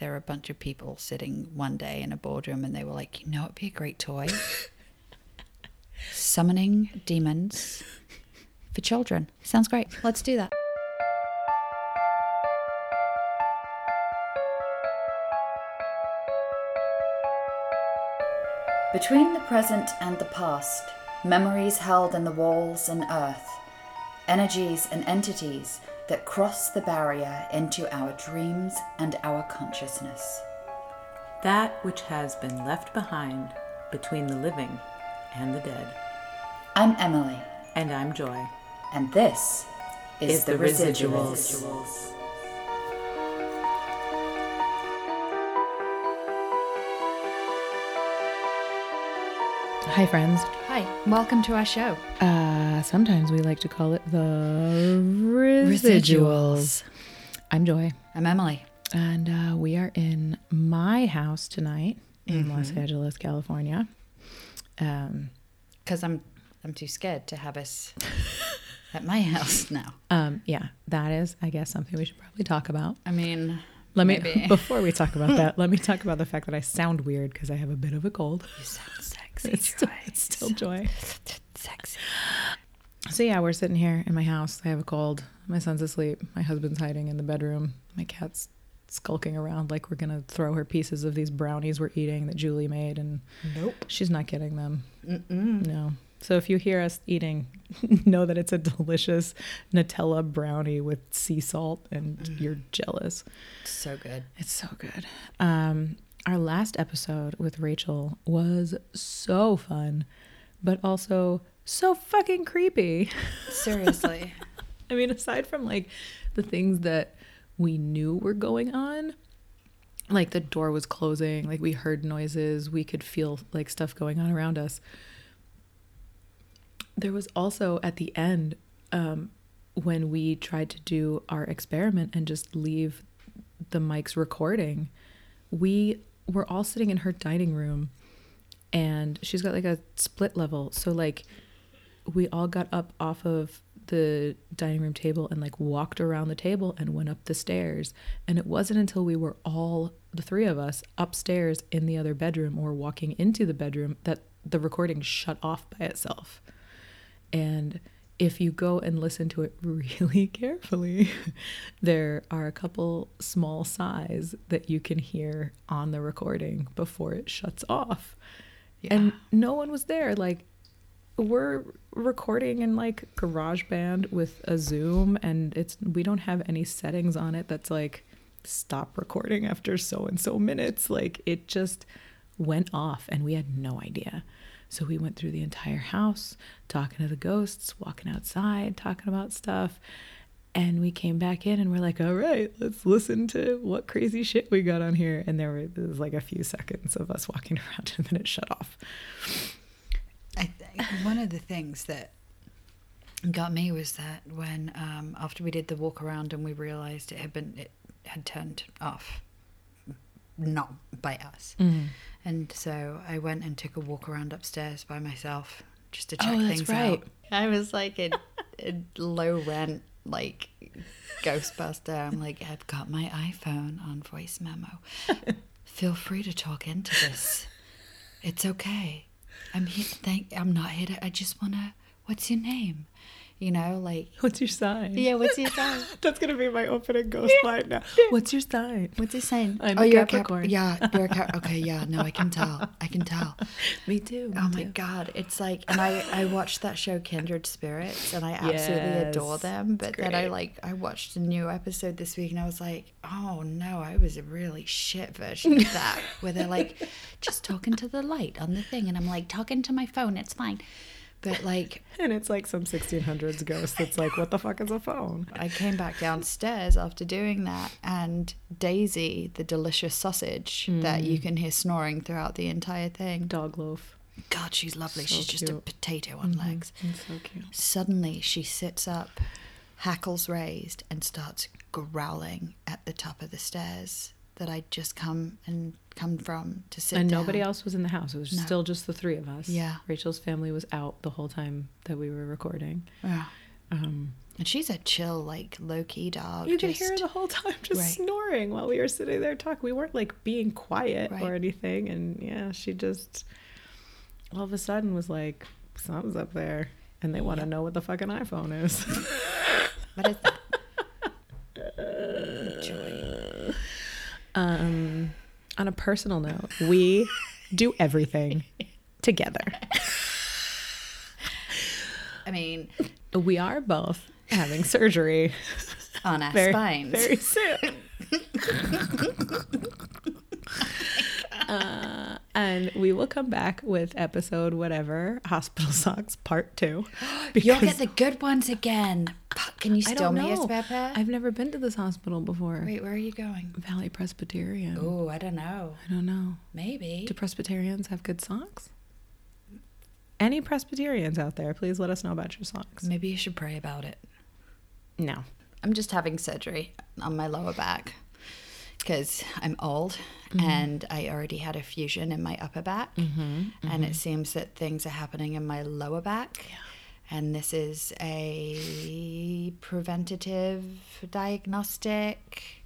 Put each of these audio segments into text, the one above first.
there were a bunch of people sitting one day in a boardroom and they were like, you know, it'd be a great toy. Summoning demons for children. Sounds great. Let's do that. Between the present and the past, memories held in the walls and earth, energies and entities that cross the barrier into our dreams and our consciousness. That which has been left behind between the living and the dead. I'm Emily, And I'm Joy. and this is, Is the, the residuals. Residuals. Hi, friends. Hi, welcome to our show. Uh, sometimes we like to call it the residuals. I'm Joy, I'm Emily. and uh, we are in my house tonight in Los Angeles, California. Um, Because I'm I'm too scared to have us at my house now. um, yeah, that is, I guess, something we should probably talk about. I mean, Let me Maybe. before we talk about that. Let me talk about the fact that I sound weird because I have a bit of a cold. you sound sexy, It's still, Joy. it's still joy. sexy. So yeah, we're sitting here in my house. I have a cold. My son's asleep. My husband's hiding in the bedroom. My cat's skulking around like we're gonna throw her pieces of these brownies we're eating that Julie made, and Nope. she's not getting them. Mm-mm. No. So if you hear us eating, know that it's a delicious Nutella brownie with sea salt, and you're jealous. So good. It's so good. Um, our last episode with Rachel was so fun, but also so fucking creepy. Seriously. I mean, aside from like the things that we knew were going on, like the door was closing, like we heard noises, we could feel like stuff going on around us. There was also at the end, um, when we tried to do our experiment and just leave the mics recording, we were all sitting in her dining room and she's got like a split level. So, like, we all got up off of the dining room table and like walked around the table and went up the stairs. And it wasn't until we were all, the three of us, upstairs in the other bedroom or walking into the bedroom that the recording shut off by itself. And if you go and listen to it really carefully, there are a couple small sighs that you can hear on the recording before it shuts off. Yeah. And no one was there. Like, we're recording in like GarageBand with a Zoom, and it's we don't have any settings on it that's like stop recording after so and so minutes. Like, it just went off, and we had no idea. So we went through the entire house, talking to the ghosts, walking outside, talking about stuff. And we came back in and we're like, all right, let's listen to what crazy shit we got on here. And there, was like a few seconds of us walking around and then it shut off. I one of the things that got me was that when um, after we did the walk around and we realized it had been it had turned off, not by us, mm. and so I went and took a walk around upstairs by myself just to oh, check Oh, things right. out. I was like a, a low rent like Ghostbuster. I'm like I've got my iPhone on voice memo. Feel free to talk into this. It's okay. I'm here. Thank. I'm not here to. I just wanna. What's your name? You know, like. What's your sign? Yeah. What's your sign? That's gonna be my opening ghost line now. What's your sign? What's your sign? I'm oh, a you're Capricorn. a Cap. Yeah, you're a Cap. Okay. Yeah. No, I can tell. I can tell. Me too. Oh my god, it's like, and I I watched that show Kindred Spirits, and I absolutely adore them. But then I like I watched a new episode this week, and I was like, oh no, I was a really shit version of that, where they're like, just talking to the light on the thing, and I'm like talking to my phone, it's fine. But like, And it's like some 1600s ghost that's like, what the fuck is a phone? I came back downstairs after doing that, and Daisy, the delicious sausage that you mm. can hear snoring throughout the entire thing. Dog loaf. God, she's lovely. So she's just a potato on mm-hmm. legs. It's so cute. Suddenly, she sits up, hackles raised, and starts growling at the top of the stairs that I'd just come and come from to sit and down. nobody else was in the house. It was No. still just the three of us. Yeah. Rachel's family was out the whole time that we were recording. Yeah. Um, And she's a chill, like low key dog. You could hear her the whole time just Right. snoring while we were sitting there talking. We weren't like being quiet Right. or anything. And yeah, she just all of a sudden was like, something's up there. And they want to know what the fucking iPhone is. What is that? Joy. um, on a personal note, we do everything together. I mean, We are both having surgery on our very, spines. very soon. Uh, and we will come back with episode whatever hospital socks part two. You'll get the good ones again. Can you I steal don't me a know. spare pair? I've never been to this hospital before. Wait, where are you going? Valley Presbyterian. Oh, I don't know. I don't know. Maybe. Do Presbyterians have good socks? Any Presbyterians out there, please let us know about your socks. Maybe you should pray about it. No. I'm just having surgery on my lower back because I'm old Mm-hmm. and I already had a fusion in my upper back. Mm-hmm. And it seems that things are happening in my lower back. And this is a preventative diagnostic.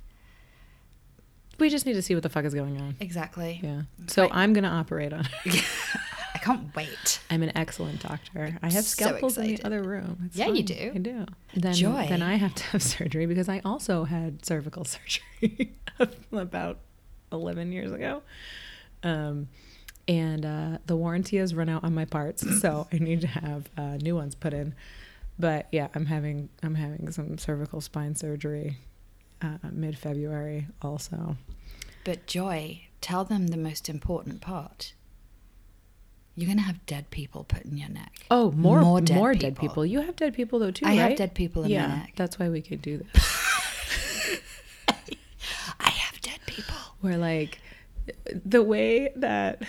We just need to see what the fuck is going on. Exactly. Yeah. So I'm going to operate on it. I can't wait. I'm an excellent doctor. I have So in the other room. It's Yeah, you do. I do. Then, Joy. then I have to have surgery because I also had cervical surgery about 11 years ago. Um, and uh, the warranty has run out on my parts, so I need to have uh, new ones put in. But yeah, I'm having I'm having some cervical spine surgery uh, mid February also. But Joy, tell them the most important part. You're going to have dead people put in your neck. Oh, more More dead, more dead dead, people. people. You have dead people though too, I have dead people in my neck. that's why we could do this. I have dead people. We're like the way that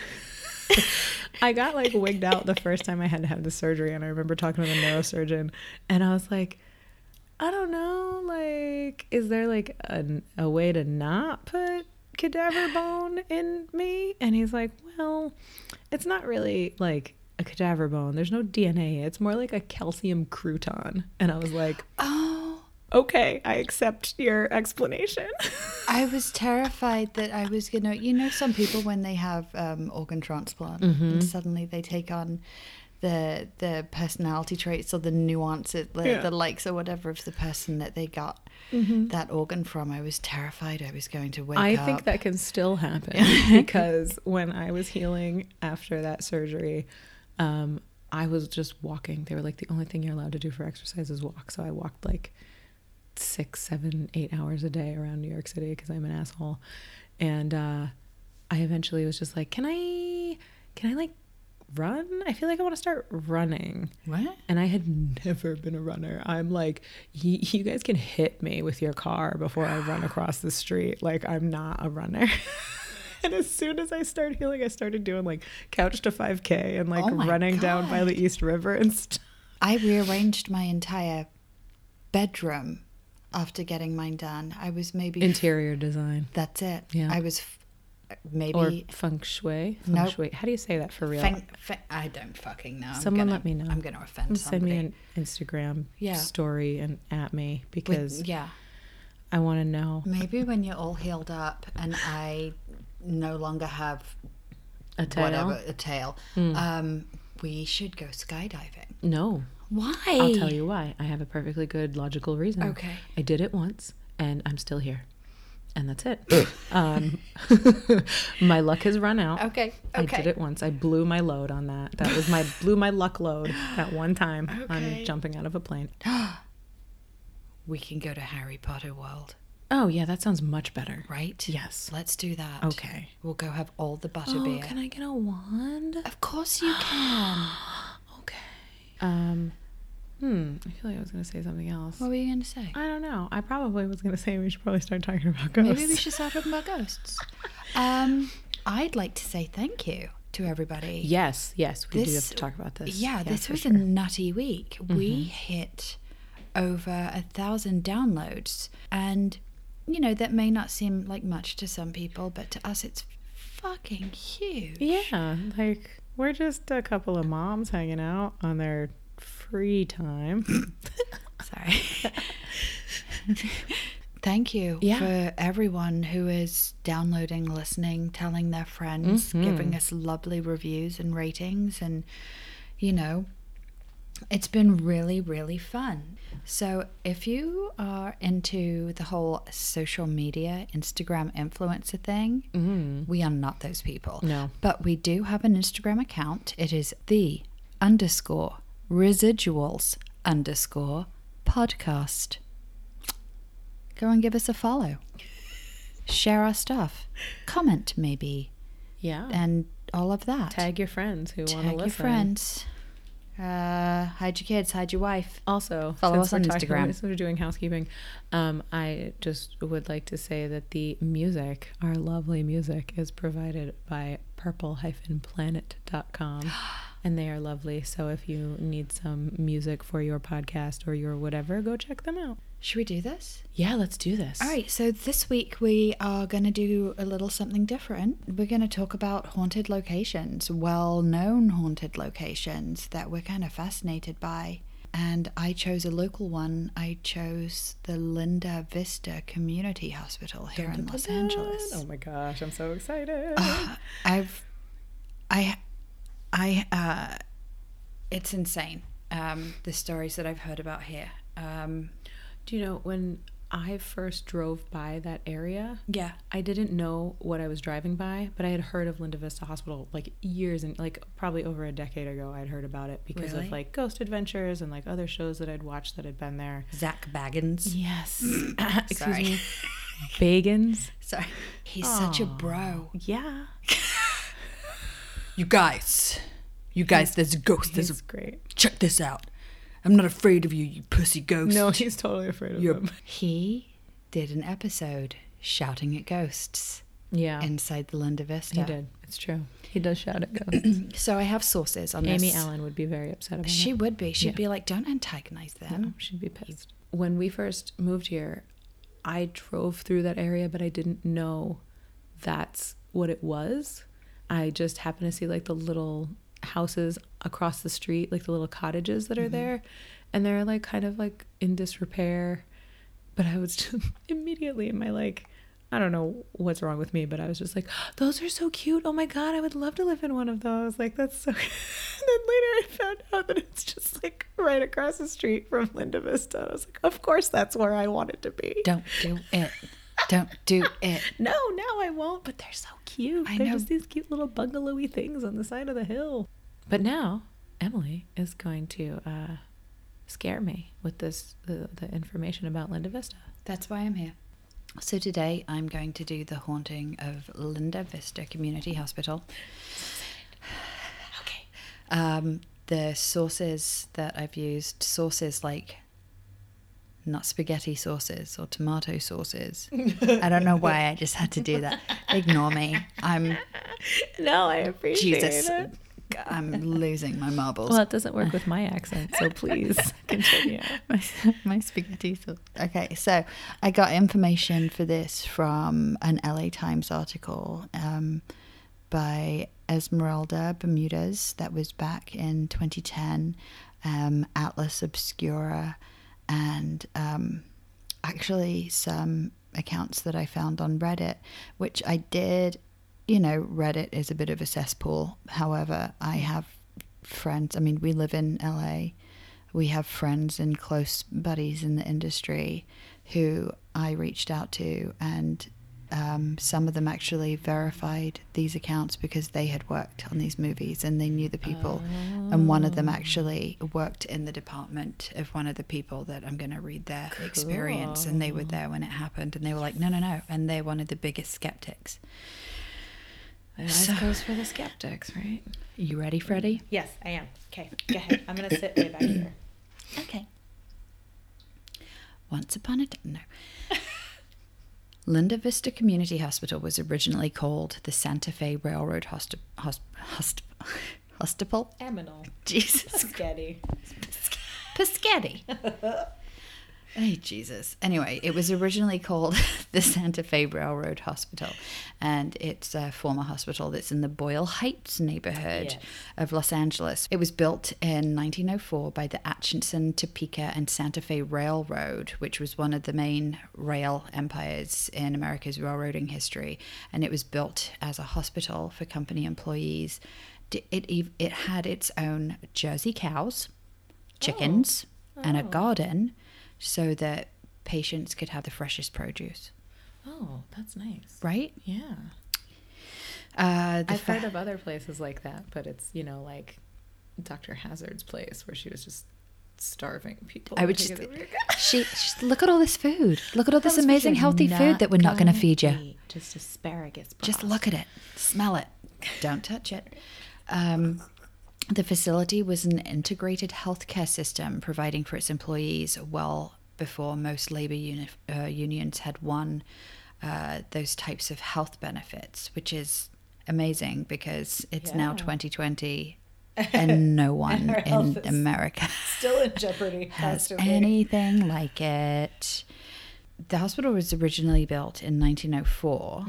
I got like wigged out the first time I had to have the surgery, and I remember talking to the neurosurgeon, and I was like, I don't know, like, is there like a, a way to not put cadaver bone in me? And he's like, well, it's not really like a cadaver bone. There's no DNA. It's more like a calcium crouton. And I was like, Oh, okay, I accept your explanation. I was terrified that I was gonna. You know, some people when they have um, organ transplant, and suddenly they take on the the personality traits or the nuances, the, Yeah. the likes or whatever of the person that they got that organ from. I was terrified I was going to wake I up. think that can still happen because when I was healing after that surgery, um, I was just walking. They were like, the only thing you're allowed to do for exercise is walk. So I walked like six, seven, eight hours a day around New York City because I'm an asshole. And uh, I eventually was just like, can I, can I like run? I feel like I want to start running. what? And I had never been a runner. I'm like, y- you guys can hit me with your car before I run across the street. Like, I'm not a runner. and as soon as I started healing, I started doing like couch to 5K and like Oh running down by the East River and stuff. I rearranged my entire bedroom after getting mine done. I was maybe Interior design That's it. Yeah. I was f- maybe or feng shui. Feng Nope. shui. How do you say that for real? Feng, fe- I don't fucking know. Someone gonna- let me know. I'm going to offend Send me an Instagram Yeah. story and at me With- because yeah, I want to know maybe when you're all healed up and I no longer have a tail. Whatever a tail, um, we should go skydiving. No, Why? I'll tell you why. I have a perfectly good logical reason. Okay. I did it once and I'm still here. And that's it. um, my luck has run out. Okay. I did it once. I blew my load on that. That was my blew my luck load at one time Okay. on jumping out of a plane. We can go to Harry Potter World, Oh yeah, that sounds much better. right? Yes. Let's do that. Okay. We'll go have all the Oh, butterbeer. can I get a wand? Of course you can. Okay. Um, hmm. I feel like I was gonna say something else. what were you going to say? I don't know. I probably was gonna say we should probably start talking about ghosts. Maybe we should start talking about ghosts. Um, I'd like to say thank you to everybody. Yes, yes, we do have to talk about this. Yeah, this was sure. Mm-hmm. a nutty week. We hit over a thousand downloads, and you know that may not seem like much to some people, but to us, it's fucking huge. Yeah, like we're just a couple of moms hanging out on their free time. Sorry. Thank you Yeah. for everyone who is downloading, listening, telling their friends, Mhm. giving us lovely reviews and ratings. And, you know, it's been really, really fun. So, if you are into the whole social media, Instagram influencer thing, Mm. we are not those people. No. But we do have an Instagram account. It is the underscore residuals underscore podcast. Go and give us a follow. Share our stuff. Comment maybe. Yeah. And all of that. Tag your friends who want to Tag listen. your friends. Uh, hide your kids, hide your wife. Also, Follow us on Instagram. since we're doing housekeeping. Um, I just would like to say that the music, our lovely music, is provided by purple-planet.com. And they are lovely. So if you need some music for your podcast or your whatever, go check them out. Should we do this? Yeah, let's do this. All right, so this week we are going to do a little something different. We're going to talk about haunted locations, well known haunted locations that we're kind of fascinated by. And I chose a local one. I chose the Linda Vista Community Hospital here in Los Angeles. Oh my gosh, I'm so excited. I've, I, I, uh, it's insane. Um, the stories that I've heard about here. Um, Do you know when I first drove by that area? yeah. I didn't know what I was driving by, but I had heard of Linda Vista Hospital like years and like probably over a decade ago. I'd heard about it because Really? of like Ghost Adventures and like other shows that I'd watched that had been there. Zak Baggins. Yes. Excuse me. Bagans. Sorry. He's such a bro. Yeah. You guys, you guys, there's a ghost. There's a great. check this out. I'm not afraid of you, you pussy ghost. No, he's totally afraid of You're, him. he did an episode shouting at ghosts Yeah. inside the Linda Vista. he did. It's true. He does shout at ghosts. So I have sources on Amy this. Allan would be very upset about She it. would be. She'd Yeah. be like, "Don't antagonize them." No, she'd be pissed. When we first moved here, I drove through that area, but I didn't know that's what it was. I just happened to see like the little houses across the street, like the little cottages that are mm-hmm. there, and they're like kind of like in disrepair. But I was just immediately in my like, I don't know what's wrong with me, but I was just like, those are so cute. Oh my god, I would love to live in one of those. Like that's so. and then later I found out that it's just like right across the street from Linda Vista. And I was like, of course that's where I wanted to be. Don't do it. Don't do it. No, now I won't. But they're so cute. I they're know. just these cute little bungalowy things on the side of the hill. But now Emily is going to uh, scare me with this the, the information about Linda Vista. That's why I'm here. So today I'm going to do the haunting of Linda Vista Community Hospital. Okay. Um, the sauces that I've used, sauces like not spaghetti sauces or tomato sauces. I don't know why I just had to do that. Ignore me. I'm No, I appreciate Jesus. it. I'm losing my marbles. Well, it doesn't work with my accent, so please continue. my, my spaghetti sauce. Okay, so I got information for this from an LA Times article um, by Esmeralda Bermudez that was back in 2010, um, Atlas Obscura, and um, actually some accounts that I found on Reddit, which I did. You know, Reddit is a bit of a cesspool. However, I have friends. I mean, we live in LA we have friends and close buddies in the industry who I reached out to, and um, some of them actually verified these accounts because they had worked on these movies and they knew the people. And one of them actually worked in the department of one of the people that I'm going to read their experience, and they were there when it happened, and they were like, "No, no, no," and they're one of the biggest skeptics. I So- suppose for the skeptics, right? You ready, Freddie? Yes, I am. Okay, go ahead. I'm gonna sit way back here. Okay. Once upon a time, no. Linda Vista Community Hospital was originally called the Santa Fe Railroad Hospi- Hosp- Hosp- Hospital. Eminal. Jesus. Spaghetti. Piscatty. Hey, Jesus. Anyway, it was originally called the Santa Fe Railroad Hospital, and it's a former hospital that's in the Boyle Heights neighborhood Yes. of Los Angeles. It was built in 1904 by the Atchison, Topeka, and Santa Fe Railroad, which was one of the main rail empires in America's railroading history, and it was built as a hospital for company employees. D- It, it had its own Jersey cows, chickens, oh. and a oh. garden so that patients could have the freshest produce, Oh, that's nice. right? Yeah. Uh, I've fa- heard of other places like that, but it's, you know, like Dr. Hazzard's place where she was just starving people. I would just, she, just look at all this food. Look at all this amazing healthy food that we're not going to feed you. Just asparagus. Just look at it, smell it, don't touch it. Um, the facility was an integrated healthcare system providing for its employees well before most labor uni- uh, unions had won uh, those types of health benefits, which is amazing because it's now 2020 and no one our in America Still in jeopardy. has anything like it. The hospital was originally built in 1904,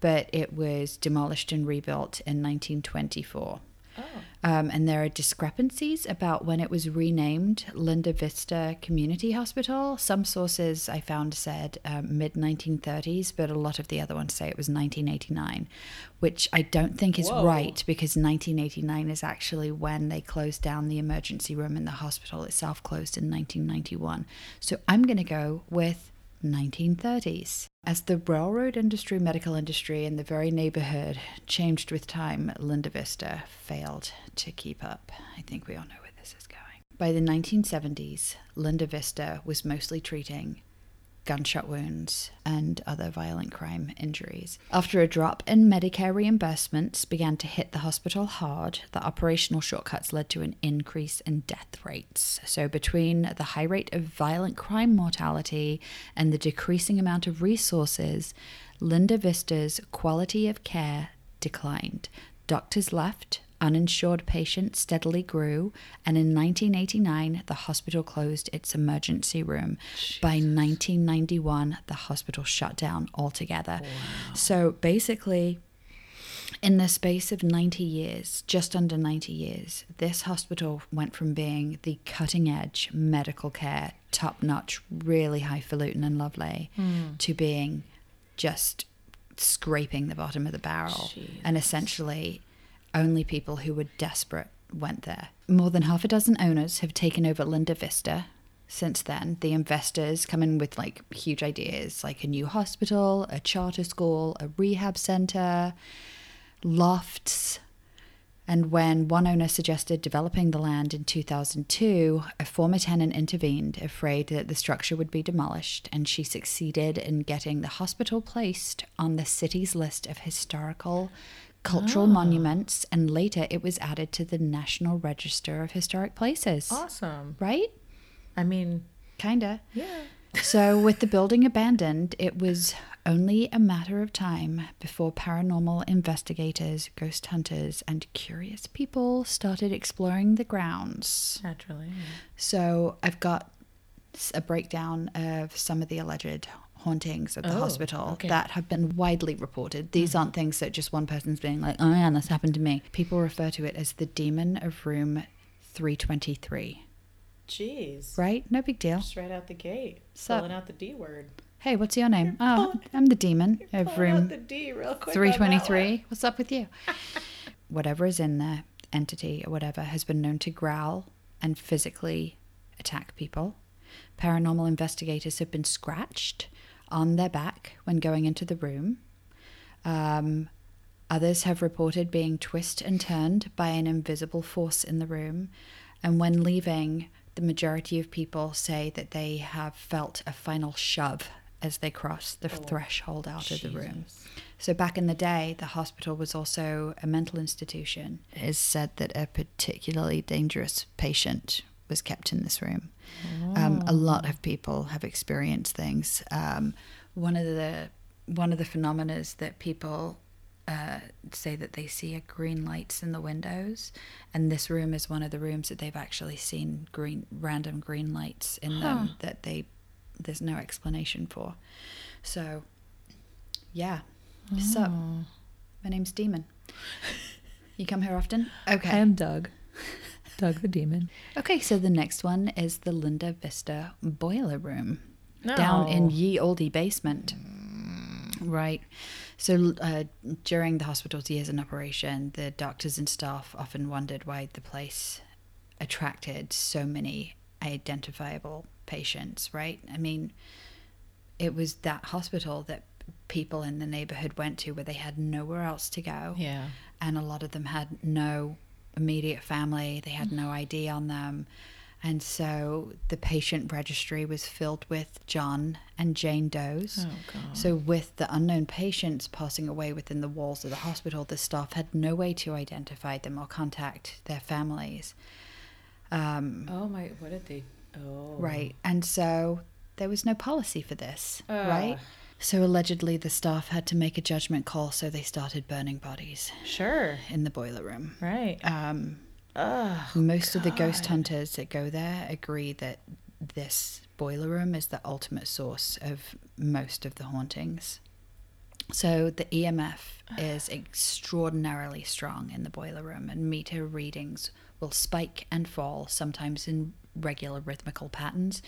but it was demolished and rebuilt in 1924. Oh. Um, and there are discrepancies about when it was renamed Linda Vista Community Hospital. Some sources I found said um, mid 1930s, but a lot of the other ones say it was 1989, which I don't think is Whoa. right because 1989 is actually when they closed down the emergency room and the hospital itself closed in 1991. So I'm going to go with 1930s. As the railroad industry, medical industry, and the very neighborhood changed with time, Linda Vista failed to keep up. I think we all know where this is going. By the 1970s, Linda Vista was mostly treating gunshot wounds and other violent crime injuries. After a drop in Medicare reimbursements began to hit the hospital hard, the operational shortcuts led to an increase in death rates. So, between the high rate of violent crime mortality and the decreasing amount of resources, Linda Vista's quality of care declined. Doctors left, uninsured patients steadily grew, and in 1989, the hospital closed its emergency room. By 1991, the hospital shut down altogether. So basically, in the space of 90 years, just under 90 years, this hospital went from being the cutting edge medical care, top notch, really highfalutin and lovely, hmm. to being just scraping the bottom of the barrel. And essentially, only people who were desperate went there. More than half a dozen owners have taken over Linda Vista since then. The investors come in with like huge ideas like a new hospital, a charter school, a rehab center, lofts. And when one owner suggested developing the land in 2002, a former tenant intervened, afraid that the structure would be demolished, and she succeeded in getting the hospital placed on the city's list of historical cultural ah. monuments, and later it was added to the National Register of Historic Places. Awesome. Right? I mean, Kinda. yeah. So, with the building abandoned, it was only a matter of time before paranormal investigators, ghost hunters, and curious people started exploring the grounds. Naturally. So, I've got a breakdown of some of the alleged hauntings of the Oh, hospital okay. that have been widely reported. These hmm. aren't things that just one person's being like, oh, yeah, this happened to me. People refer to it as the demon of room 323, Jeez. right? No big deal. Just right out the gate. Sup? Pulling out the D word. Hey, what's your name? Oh, I'm the demon of room out the D real quick. 323. What's up with you? whatever is in there, entity or whatever, has been known to growl and physically attack people. Paranormal investigators have been scratched on their back when going into the room. Um, others have reported being twisted and turned by an invisible force in the room. And when leaving, the majority of people say that they have felt a final shove as they cross the threshold out of the room. So back in the day, the hospital was also a mental institution. It is said that a particularly dangerous patient was kept in this room. Um, a lot of people have experienced things. Um, one of the one of the phenomena that people uh, say that they see are green lights in the windows, and this room is one of the rooms that they've actually seen green random green lights in them that they there's no explanation for. So, yeah. So, Oh. my name's Demon. You come here often? Okay. I am Doug. Doug the demon. Okay, so the next one is the Linda Vista Boiler Room down in ye Oldie basement. Right. So uh, during the hospital's years in operation, the doctors and staff often wondered why the place attracted so many identifiable patients, right? I mean, it was that hospital that people in the neighborhood went to where they had nowhere else to go Yeah. and a lot of them had no immediate family they had no id on them and so the patient registry was filled with john and jane does Oh god. so with the unknown patients passing away within the walls of the hospital the staff had no way to identify them or contact their families um, oh my, what did they? Oh. right and so there was no policy for this right Ugh. So allegedly the staff had to make a judgment call so they started burning bodies Sure. in the boiler room Right. um, most of the ghost hunters that go there agree that this boiler room is the ultimate source of most of the hauntings. So the EMF is extraordinarily strong in the boiler room, and meter readings will spike and fall, sometimes in regular rhythmical patterns.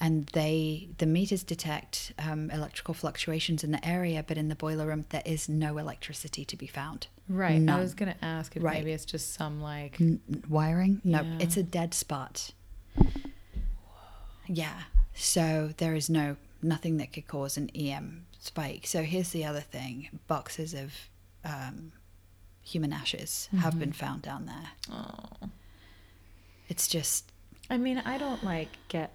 And they, the meters detect um, electrical fluctuations in the area, but in the boiler room there is no electricity to be found. Right. None. I was gonna ask if Right. maybe it's just some like. N- wiring? No, Yeah. it's a dead spot. Yeah. So there is no nothing that could cause an EM spike. So here's the other thing: boxes of um, human ashes have been found down there. Oh. It's just I mean, I don't like get.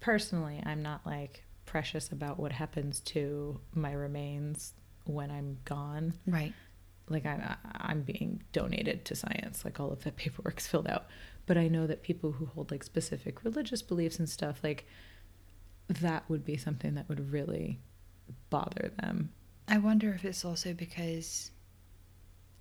Personally, I'm not like precious about what happens to my remains when I'm gone. right. like I, I- I'm being donated to science, like all of that paperwork's filled out. But I know that people who hold like specific religious beliefs and stuff, like that would be something that would really bother them. I wonder if it's also because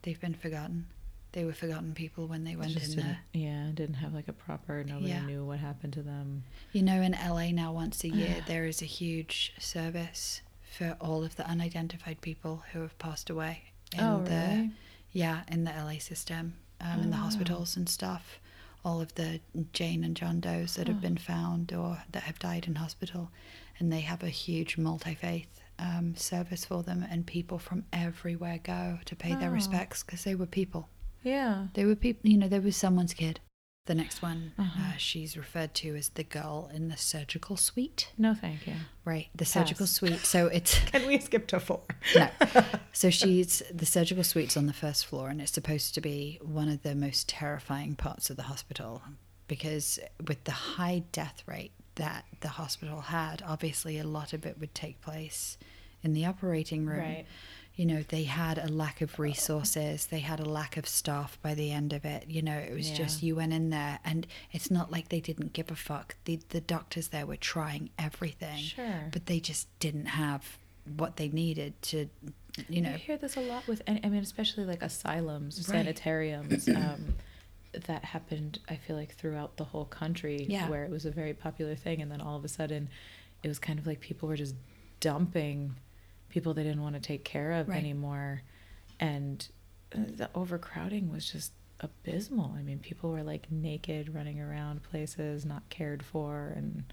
they've been forgotten. They were forgotten people when they went in there. Yeah, didn't have like a proper. Nobody Yeah. knew what happened to them. You know, in LA now, once a year, there is a huge service for all of the unidentified people who have passed away. In oh, the, really? Yeah, in the LA system, um, in the Oh, hospitals and stuff. All of the Jane and John Does that have been found or that have died in hospital. And they have a huge multi faith um, service for them, and people from everywhere go to pay their Oh. respects because they were people. Yeah. They were people, you know, there was someone's kid. The next one, Uh-huh. uh, she's referred to as the girl in the surgical suite. No, thank you. Right, the surgical suite. So it's Can we skip to four? no. So she's the surgical suite's on the first floor, and it's supposed to be one of the most terrifying parts of the hospital because with the high death rate that the hospital had, obviously a lot of it would take place in the operating room. Right. You know, they had a lack of resources. They had a lack of staff by the end of it. You know, it was Yeah. just you went in there, and it's not like they didn't give a fuck. The the doctors there were trying everything Sure. but they just didn't have what they needed to, you know. I hear this a lot with, I mean, especially like asylums, Right. sanitariums. Um, that happened, I feel like, throughout the whole country, Yeah. where it was a very popular thing, and then all of a sudden, it was kind of like people were just dumping people they didn't want to take care of Right. anymore, and uh, the overcrowding was just abysmal. I mean, people were like naked, running around places, not cared for, and.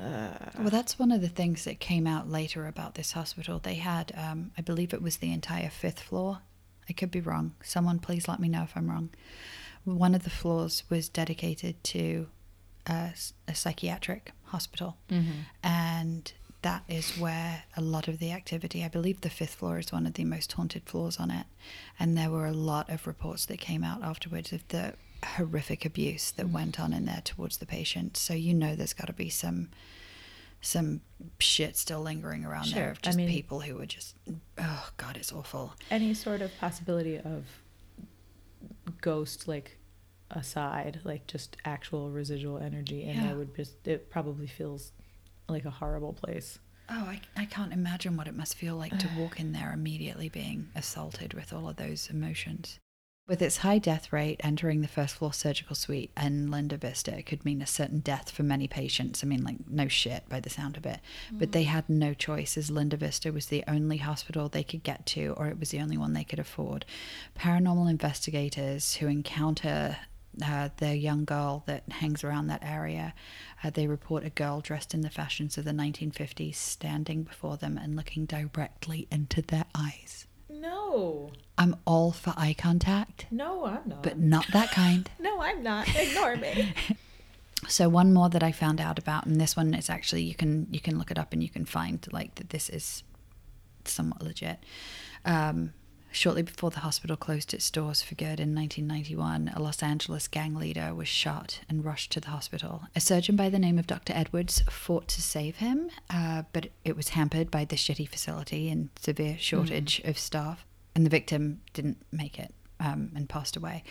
Uh, Well, that's one of the things that came out later about this hospital. They had, um, I believe it was the entire fifth floor. I could be wrong. Someone please let me know if I'm wrong. One of the floors was dedicated to a psychiatric hospital. mhm. and that is where a lot of the activity i believe the fifth floor is one of the most haunted floors on it and there were a lot of reports that came out afterwards of the horrific abuse that mm. went on in there towards the patients so you know there's got to be some some shit still lingering around Sure. there of I just mean- people who were just oh god it's awful any sort of possibility of ghost like aside like just actual residual energy and Yeah. there would just it probably feels like a horrible place oh I, I can't imagine what it must feel like to walk in there immediately being assaulted with all of those emotions With its high death rate, entering the first floor surgical suite in Linda Vista could mean a certain death for many patients. I mean, like, no shit by the sound of it. But they mm. had no choice, as Linda Vista was the only hospital they could get to, or it was the only one they could afford. Paranormal investigators who encounter uh, the young girl that hangs around that area, uh, they report a girl dressed in the fashions of the 1950s standing before them and looking directly into their eyes. No. I'm all for eye contact, No, I'm not. but not that kind. no, I'm not. Ignore me. So one more that I found out about, and this one is actually you can you can look it up and you can find like that this is somewhat legit. Um, shortly before the hospital closed its doors for good in 1991, a Los Angeles gang leader was shot and rushed to the hospital. A surgeon by the name of Dr. Edwards fought to save him, uh, but it was hampered by the shitty facility and severe shortage of staff, and the victim didn't make it um, and passed away.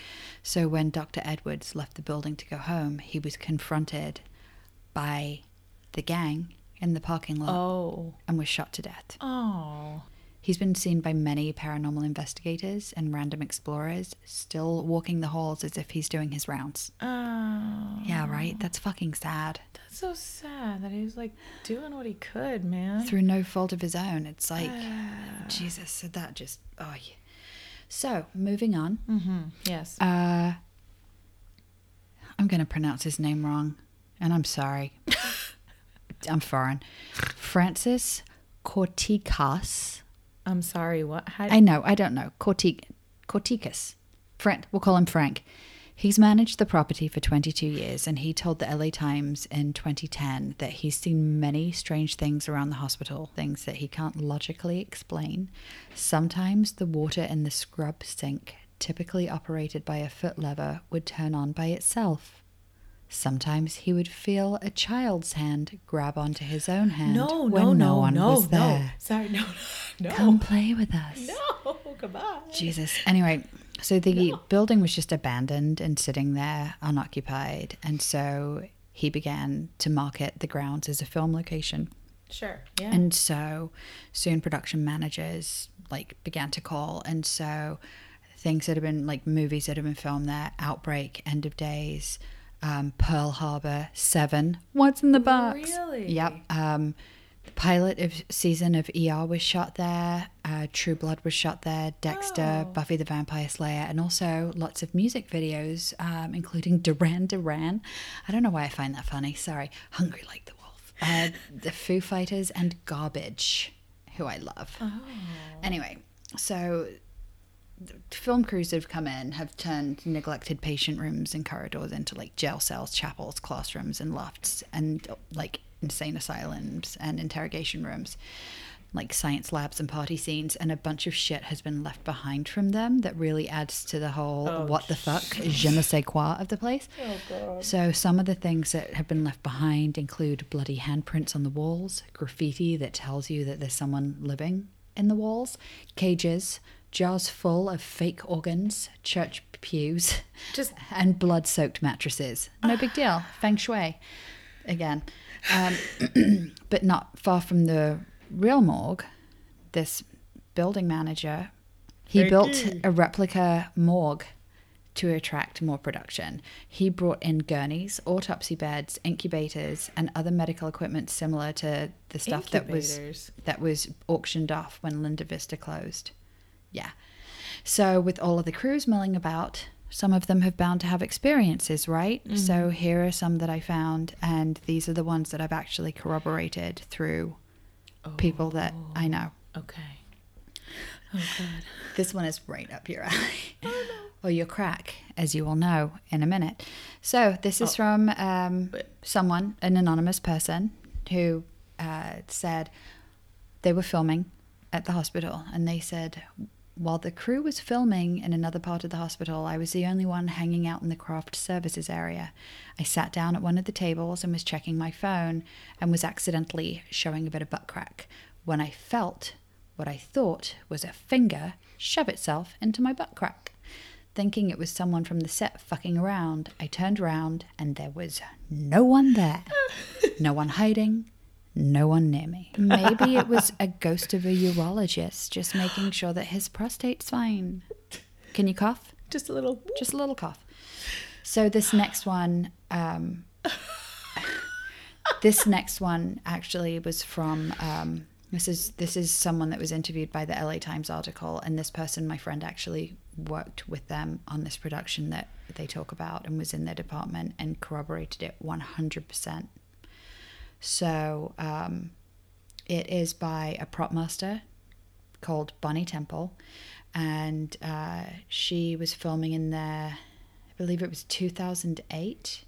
So when Dr. Edwards left the building to go home, he was confronted by the gang in the parking lot Oh. and was shot to death. Oh. He's been seen by many paranormal investigators and random explorers, still walking the halls as if he's doing his rounds. Oh. Yeah, right? That's fucking sad. That's so sad that he was like doing what he could, man. Through no fault of his own. It's like, Jesus, that just, oh, yeah. So, moving on. mm-hmm. Yes. Uh, I'm going to pronounce his name wrong, and I'm sorry. I'm foreign. Francis Corticas. I'm sorry. What? How, I know, I don't know. Cortic, Corticus. Frank, we'll call him Frank. He's managed the property for 22 years, and he told the LA Times in 2010 that he's seen many strange things around the hospital, things that he can't logically explain. Sometimes the water in the scrub sink, typically operated by a foot lever, would turn on by itself. Sometimes he would feel a child's hand grab onto his own hand no, when no, no, no, one no, was no. there. Sorry, no, no, Come play with us. No, come on. Jesus. Anyway, so the building was just abandoned and sitting there unoccupied. And so he began to market the grounds as a film location. Sure. Yeah. And so soon production managers like began to call. And so things that have been like movies that have been filmed there, Outbreak, End of Days, um, Pearl Harbor, Seven, What's in the Box? Really? Yep. Um, the pilot of season of ER was shot there. Uh, True Blood was shot there. Dexter, Oh. Buffy the Vampire Slayer, and also lots of music videos, um, including Duran Duran. I don't know why I find that funny. Sorry. Hungry like the wolf. Uh, the Foo Fighters and Garbage, who I love. oh. Anyway, so film crews that have come in have turned neglected patient rooms and corridors into like jail cells, chapels, classrooms, and lofts, and like insane asylums and interrogation rooms, like science labs and party scenes. And a bunch of shit has been left behind from them that really adds to the whole Oh, what the fuck, je ne sais quoi of the place. Oh. So, some of the things that have been left behind include bloody handprints on the walls, graffiti that tells you that there's someone living in the walls, cages, jars full of fake organs, church pews, Just and blood soaked mattresses. No big deal. Feng shui. Again. Um, but not far from the real morgue, this building manager, he built a replica morgue to attract more production. He brought in gurneys, autopsy beds, incubators, and other medical equipment similar to the stuff that was that was auctioned off when Linda Vista closed. Yeah. So with all of the crews milling about, some of them have bound to have experiences, right? So here are some that I found, and these are the ones that I've actually corroborated through people that I know. Okay. Oh god. This one is right up your alley. Or your crack, as you will know in a minute. So, this is from um, someone, an anonymous person, who uh, said they were filming at the hospital and they said, while the crew was filming in another part of the hospital, I was the only one hanging out in the craft services area. I sat down at one of the tables and was checking my phone and was accidentally showing a bit of butt crack when I felt what I thought was a finger shove itself into my butt crack. Thinking it was someone from the set fucking around, I turned around and there was no one there. No one hiding, no one near me. Maybe it was a ghost of a urologist just making sure that his prostate's fine. Can you cough? Just a little. just a little cough. So this next one, um, this next one actually was from. Um, this is this is someone that was interviewed by the LA Times article, and this person, my friend, actually worked with them on this production that they talk about, and was in their department and corroborated it one hundred percent. So um, it is by a prop master called Bonnie Temple, and uh, she was filming in there. I believe it was 2008.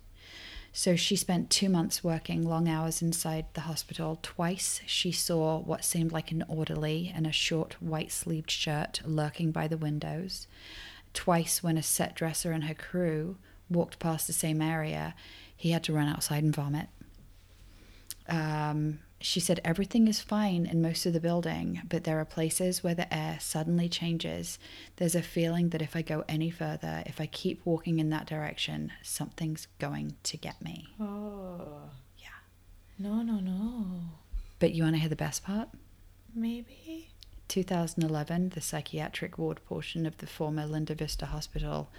So she spent two months working long hours inside the hospital. Twice she saw what seemed like an orderly in a short white sleeved shirt lurking by the windows. Twice, when a set dresser and her crew walked past the same area, he had to run outside and vomit. Um, she said everything is fine in most of the building, but there are places where the air suddenly changes. There's a feeling that if I go any further, if I keep walking in that direction, something's going to get me. Oh. Yeah. No, no, no. But you want to hear the best part? Maybe. 2011, the psychiatric ward portion of the former Linda Vista Hospital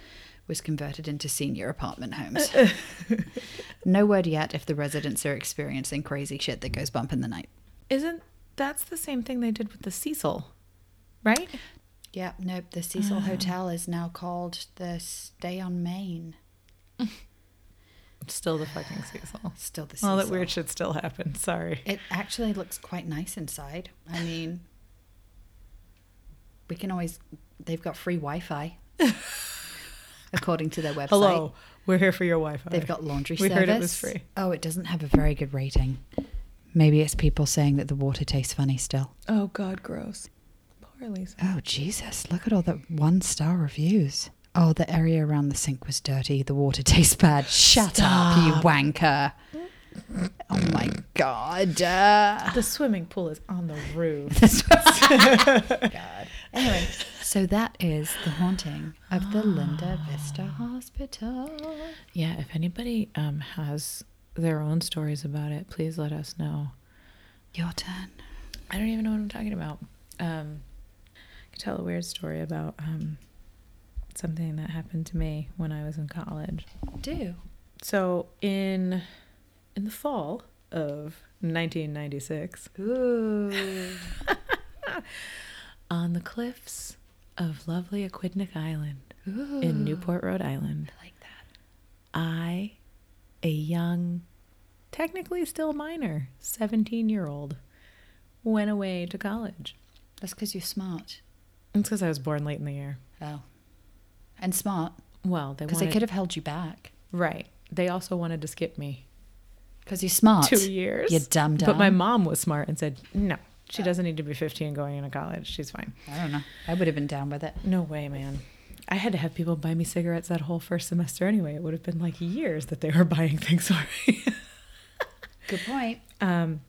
was converted into senior apartment homes. Uh-uh. no word yet if the residents are experiencing crazy shit that goes bump in the night. Isn't that's the same thing they did with the Cecil, right? Yeah, nope. The Cecil ah. Hotel is now called the Stay on Main. Still the fucking Cecil. Still the Cecil. All that weird shit still happened. Sorry. It actually looks quite nice inside. I mean, we can always. They've got free Wi-Fi, according to their website. Hello, we're here for your Wi-Fi. They've got laundry We service. We heard it was free. Oh, it doesn't have a very good rating. Maybe it's people saying that the water tastes funny still. Oh God, gross. Poor Lisa. Oh Jesus! Look at all the one-star reviews. Oh, the area around the sink was dirty. The water tastes bad. Shut up, you wanker! Oh my God! Uh, The swimming pool is on the roof. God. Anyway, so that is the haunting of the Linda Vista Hospital. yeah, if anybody um, has their own stories about it, please let us know. Your turn. I don't even know what I'm talking about. Um, I can tell a weird story about um, something that happened to me when I was in college. Do. So in in the fall of 1996, Ooh. on the cliffs of lovely Aquidneck Island Ooh. in Newport, Rhode Island, I like that. I, a young, technically still minor, 17 year old, went away to college. That's because you're smart. It's because I was born late in the year. Oh. And smart. Well, they Because wanted, they could have held you back. right. They also wanted to skip me Because you're smart. two years. You dumb dumb. But my mom was smart and said, no, she doesn't need to be 15 going into college. She's fine. I don't know. I would have been down with it. No way, man. I had to have people buy me cigarettes that whole first semester anyway. It would have been like years that they were buying things for me. Good point. um,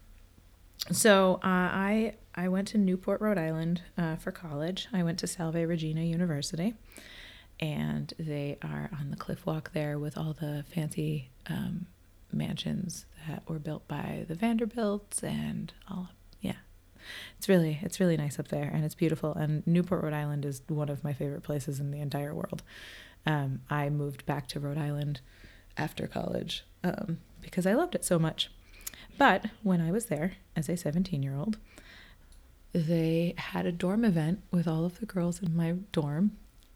so uh, I I went to Newport, Rhode Island uh, for college. I went to Salve Regina University, and they are on the cliff walk there with all the fancy um, mansions that were built by the Vanderbilts and all. It's really it's really nice up there and it's beautiful. And Newport, Rhode Island is one of my favorite places in the entire world. Um, I moved back to Rhode Island after college um, because I loved it so much. But when I was there as a 17 year old, they had a dorm event with all of the girls in my dorm,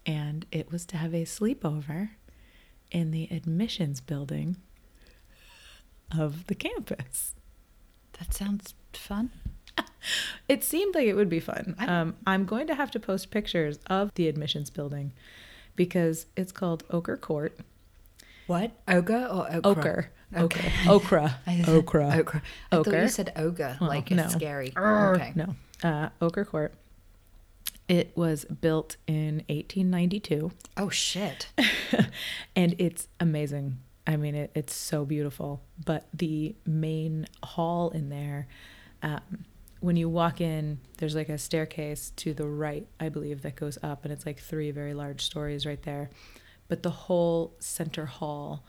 and it was to have a sleepover in the admissions building of the campus. That sounds fun. It seemed like it would be fun. Um, I'm going to have to post pictures of the admissions building because it's called Ochre Court. What? Ogre or okra? Ochre. Okay. Ochre. Okra. Okra. Okra. I thought Ochre. you said ogre, Well, like no. it's scary. Arr, Okay. No. Uh, Ochre Court. It was built in 1892 Oh shit. and it's amazing. I mean, it, it's so beautiful. But the main hall in there, um, when you walk in, there's like a staircase to the right, I believe, that goes up, and it's like three very large stories right there. But the whole center hall,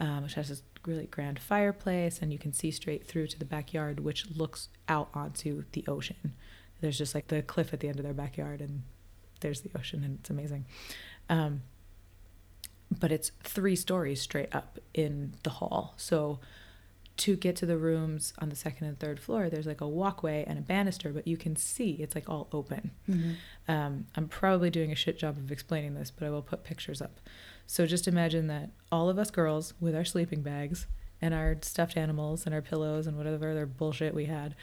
um, which has this really grand fireplace, and you can see straight through to the backyard, which looks out onto the ocean. There's just like the cliff at the end of their backyard, and there's the ocean, and it's amazing. Um, but it's three stories straight up in the hall. So to get to the rooms on the second and third floor, there's like a walkway and a banister, but you can see it's like all open. Um, I'm probably doing a shit job of explaining this, but I will put pictures up. So just imagine that all of us girls with our sleeping bags and our stuffed animals and our pillows and whatever other bullshit we had,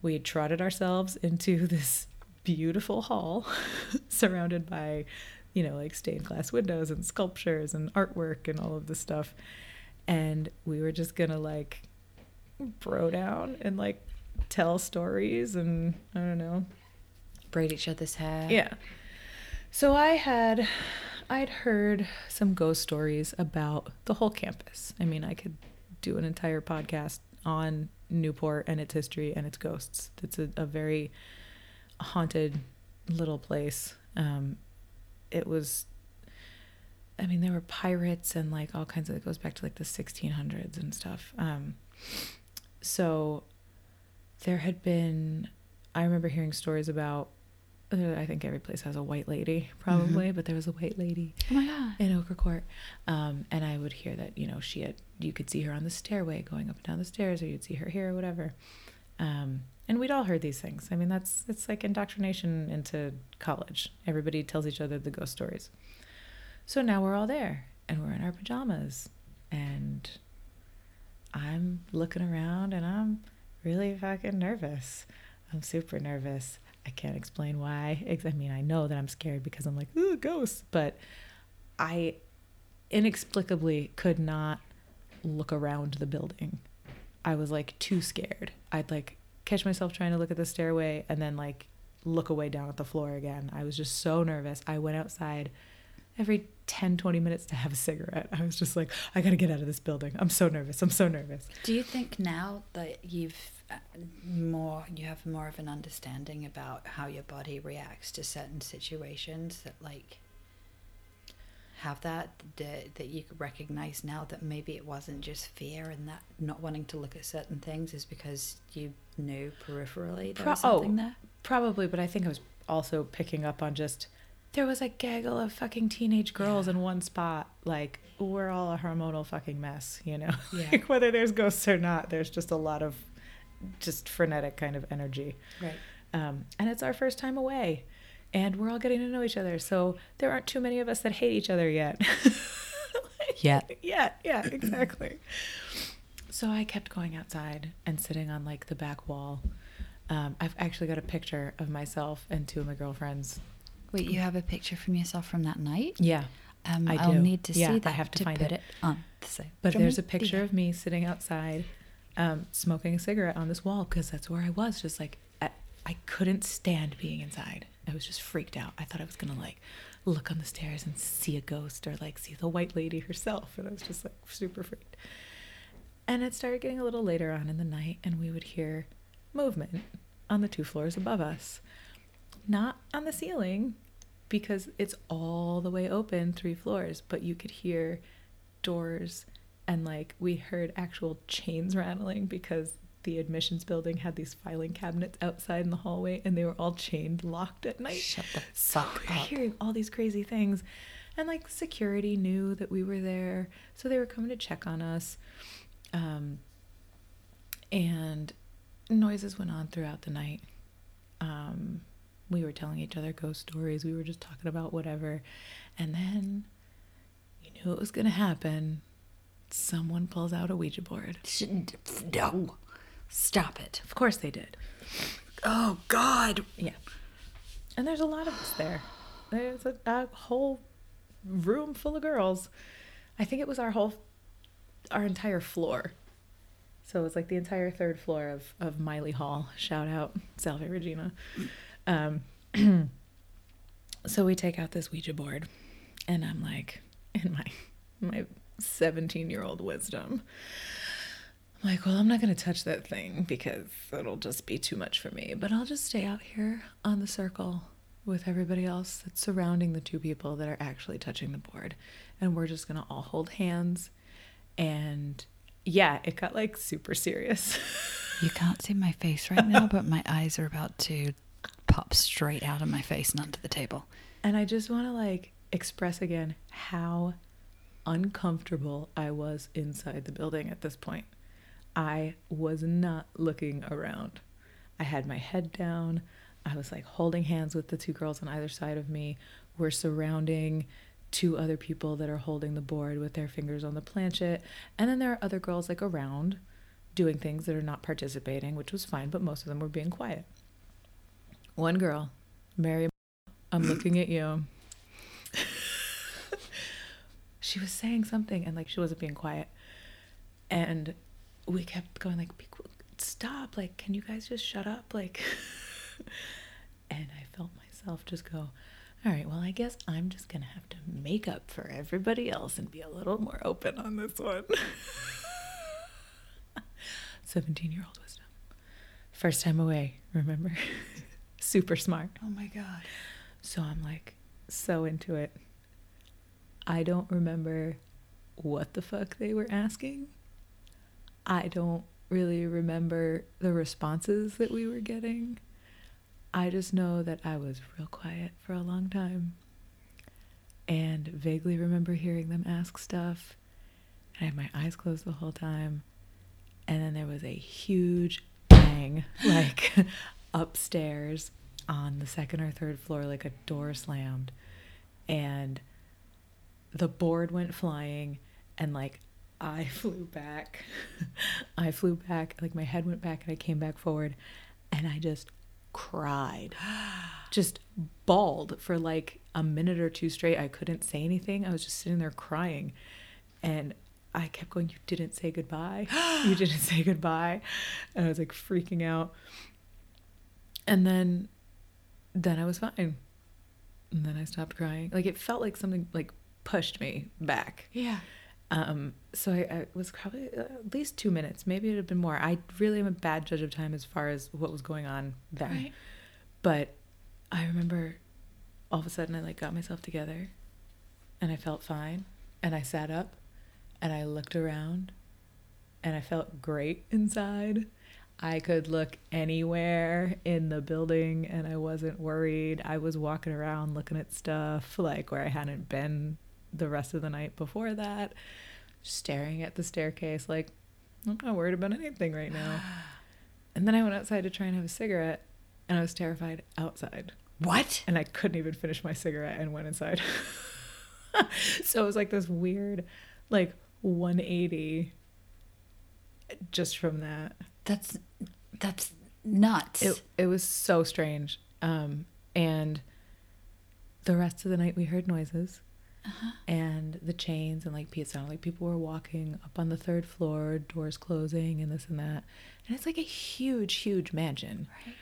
we trotted ourselves into this beautiful hall surrounded by, you know, like stained glass windows and sculptures and artwork and all of this stuff. And we were just gonna like bro down and like tell stories and I don't know, Braid each other's hair. yeah. So I had I'd heard some ghost stories about the whole campus. I mean, I could do an entire podcast on Newport and its history and its ghosts. It's a, a very haunted little place. Um, it was I mean, there were pirates and like all kinds of it goes back to like the 1600s and stuff. Um, so there had been I remember hearing stories about uh, I think every place has a white lady probably, but there was a white lady Oh my god. in Ochre Court, um, and I would hear that you know she had you could see her on the stairway going up and down the stairs, or you'd see her here or whatever. Um, and we'd all heard these things. I mean, that's it's like indoctrination into college. Everybody tells each other the ghost stories. So now we're all there, and we're in our pajamas, and I'm looking around, and I'm really fucking nervous. I'm super nervous. I can't explain why. I mean, I know that I'm scared because I'm like, ooh, ghosts. But I inexplicably could not look around the building. I was like too scared. I'd like catch myself trying to look at the stairway and then like look away down at the floor again. I was just so nervous. I went outside every 10, 20 minutes to have a cigarette. I was just like, I got to get out of this building. I'm so nervous. I'm so nervous. Do you think now that you've uh, more, you have more of an understanding about how your body reacts to certain situations that like have that that, that you could recognize now that maybe it wasn't just fear and that not wanting to look at certain things is because you knew peripherally there Pro- was something oh. there. Probably, but I think I was also picking up on just there was a gaggle of fucking teenage girls Yeah. in one spot. Like we're all a hormonal fucking mess, you know. Yeah. like whether there's ghosts or not, there's just a lot of just frenetic kind of energy. Right. Um, and it's our first time away, and we're all getting to know each other. So there aren't too many of us that hate each other yet. Yet. yeah, yeah, exactly. so I kept going outside and sitting on like the back wall. Um, I've actually got a picture of myself and two of my girlfriends. Wait, you have a picture from yourself from that night? Yeah, Um, I I'll do. need to Yeah, see I that. have to to find put it. it on the same. but there's a picture of me sitting outside, um, smoking a cigarette on this wall because that's where I was. Just like I, I couldn't stand being inside. I was just freaked out. I thought I was gonna like look on the stairs and see a ghost or like see the white lady herself, and I was just like super freaked. And it started getting a little later on in the night, and we would hear movement on the two floors above us. Not on the ceiling, because it's all the way open, three floors, but you could hear doors and like we heard actual chains rattling because the admissions building had these filing cabinets outside in the hallway and they were all chained locked at night. Shut the So fuck we're up. hearing all these crazy things. And like security knew that we were there. So they were coming to check on us. Um, and noises went on throughout the night. Um, we were telling each other ghost stories. We were just talking about whatever. And then you knew it was going to happen. Someone pulls out a Ouija board. Shouldn't- No. Stop it. Of course they did. Oh God. Yeah. And there's a lot of us there. There's a, a whole room full of girls. I think it was our whole, our entire floor. So it was like the entire third floor of, of Miley Hall. Shout out, Salve Regina. Um, so we take out this Ouija board, and I'm like, in my my 17 year old wisdom, I'm like, well, I'm not going to touch that thing because it'll just be too much for me. But I'll just stay out here on the circle with everybody else that's surrounding the two people that are actually touching the board. And we're just going to all hold hands. And yeah, it got like super serious. You can't see my face right now, but my eyes are about to pop straight out of my face and onto the table. and I just want to like express again how uncomfortable I was inside the building at this point. I was not looking around. I had my head down. I was like holding hands with the two girls on either side of me. We're surrounding two other people that are holding the board with their fingers on the planchet. And then there are other girls like around doing things that are not participating, which was fine, but most of them were being quiet. One girl, Mary, I'm looking at you. she was saying something and like she wasn't being quiet. And we kept going like, stop, like, can you guys just shut up? Like, and I felt myself just go, all right, well, I guess I'm just going to have to make up for everybody else and be a little more open on this one. 17 year old wisdom. First time away, remember? Super smart. Oh my god. So I'm like so into it. I don't remember what the fuck they were asking. I don't really remember the responses that we were getting. I just know that I was real quiet for a long time and vaguely remember hearing them ask stuff. And I had my eyes closed the whole time. And then there was a huge bang, like upstairs on the second or third floor, like a door slammed. And the board went flying, and like I flew back. I flew back, like my head went back, and I came back forward, and I just cried. Just bawled for like a minute or two straight. I couldn't say anything. I was just sitting there crying. And I kept going, You didn't say goodbye. You didn't say goodbye. And I was like freaking out. And then then I was fine. And then I stopped crying. Like it felt like something like pushed me back. Yeah. Um, so I, I was probably uh, at least two minutes. Maybe it had been more. I really am a bad judge of time as far as what was going on then. Right. But I remember all of a sudden I like got myself together and I felt fine. And I sat up and I looked around and I felt great inside. I could look anywhere in the building and I wasn't worried. I was walking around looking at stuff like where I hadn't been the rest of the night before that, staring at the staircase like I'm not worried about anything right now. And then I went outside to try and have a cigarette and I was terrified outside. What? And I couldn't even finish my cigarette and went inside. so it was like this weird like 180 just from that. That's that's nuts. It it was so strange. Um, and the rest of the night we heard noises, and the chains and like it sounded like people were walking up on the third floor, doors closing and this and that. And it's like a huge, huge mansion. Right.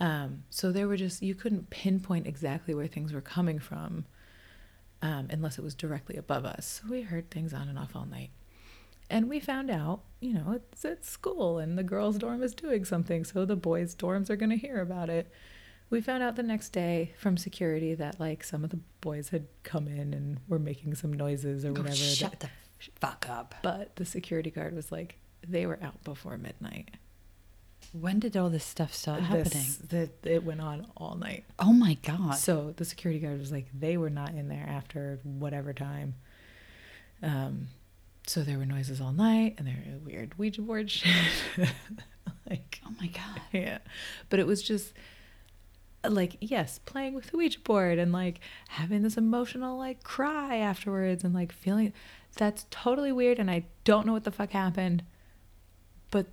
Um, so there were just you couldn't pinpoint exactly where things were coming from, um, unless it was directly above us. So we heard things on and off all night. And we found out, you know, it's at school and the girls' dorm is doing something, so the boys' dorms are going to hear about it. We found out the next day from security that like some of the boys had come in and were making some noises or Oh, whatever. shut the fuck up. but the security guard was like, they were out before midnight. When did all this stuff start happening? This, that it went on all night. Oh my god. So the security guard was like, they were not in there after whatever time. Um, so there were noises all night, and there were weird Ouija board shit. like, oh my god. yeah, but it was just like yes, playing with the Ouija board and like having this emotional like cry afterwards and like feeling that's totally weird, and I don't know what the fuck happened, but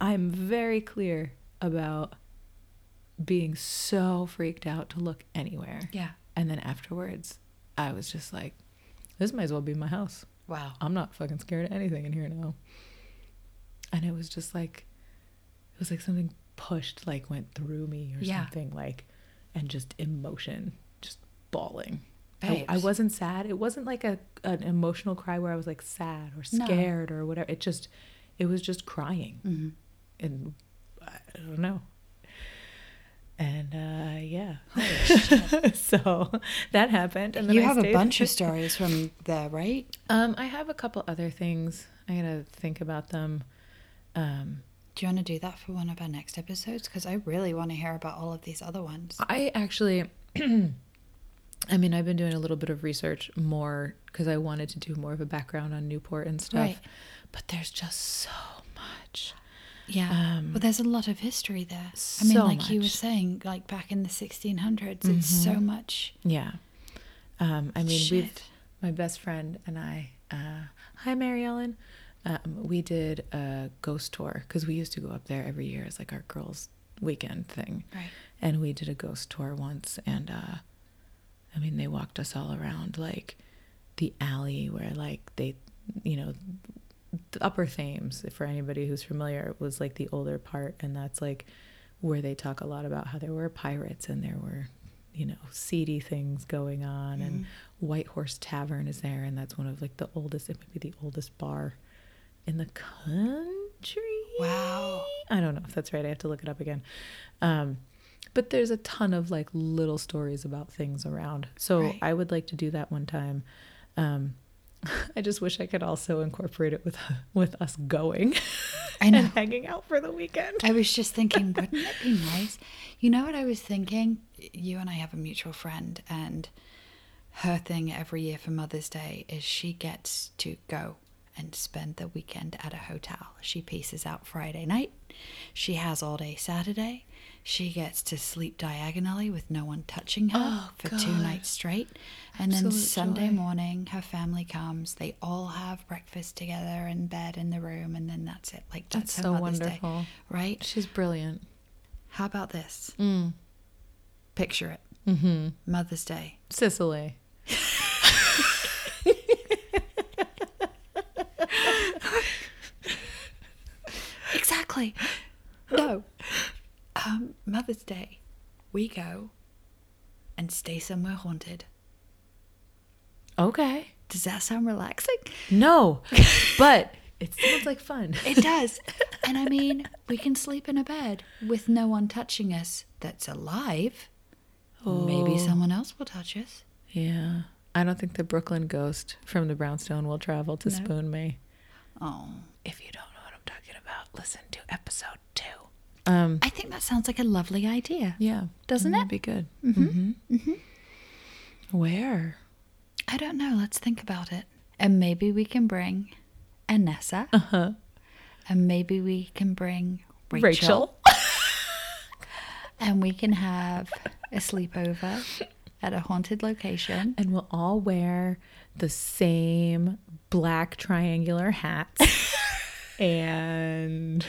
I'm very clear about being so freaked out to look anywhere. Yeah. And then afterwards, I was just like, this might as well be my house. Wow. I'm not fucking scared of anything in here now. And it was just like, it was like something pushed, like went through me or Yeah. something, like, and just emotion, just bawling. I, I wasn't sad. It wasn't like a an emotional cry where I was like sad or No. scared or whatever. It just, it was just crying, Mhm. and I don't know. And uh, yeah, so that happened. And then you I have a bunch of stories from there, right? Um, I have a couple other things. I gotta think about them. Um, Do you want to do that for one of our next episodes? Because I really want to hear about all of these other ones. I actually, I mean, I've been doing a little bit of research more because I wanted to do more of a background on Newport and stuff. Right. But there's just so. Yeah. Um, well, there's a lot of history there. So I mean, like you were saying, like back in the 1600s, it's so much. Yeah. Um, I mean, we've Shit. my best friend and I. Uh, hi, Mary Ellen. Um, we did a ghost tour because we used to go up there every year as like our girls' weekend thing. Right. and we did a ghost tour once and uh i mean they walked us all around like the alley where like they you know the upper thames for anybody who's familiar was like the older part and that's like where they talk a lot about how there were pirates and there were you know seedy things going on and white horse tavern is there and that's one of like the oldest it might be the oldest bar in the country Wow. I don't know if that's right. I have to look it up again. Um, but there's a ton of like little stories about things around. So Right. I would like to do that one time. Um, I just wish I could also incorporate it with with us going I know. and hanging out for the weekend. I was just thinking, wouldn't it be nice? You know what I was thinking? You and I have a mutual friend, and her thing every year for Mother's Day is she gets to go and spend the weekend at a hotel. She pieces out Friday night. She has all day Saturday. She gets to sleep diagonally with no one touching her Oh, for two nights straight. And then Sunday joy. morning, her family comes. They all have breakfast together in bed in the room, and then that's it. Like that's, That's her so wonderful. Day, right? She's brilliant. How about this? Mm. Picture it. Mm-hmm. Mother's Day. Sicily. Exactly. No. Um, Mother's Day. We go and stay somewhere haunted. Okay. Does that sound relaxing? No, but it sounds like fun. It does. and I mean, we can sleep in a bed with no one touching us that's alive. Maybe Oh. someone else will touch us. Yeah. I don't think the Brooklyn ghost from the brownstone will travel to No. spoon me. Oh. If you don't know what I'm talking about, listen to episode two. Um, I think that sounds like a lovely idea. yeah, Doesn't it? that'd it? be good. Mm-hmm. Where? I don't know. Let's think about it. And maybe we can bring Anessa. Uh huh. And maybe we can bring Rachel. Rachel. And we can have a sleepover at a haunted location. And we'll all wear the same black triangular hats. and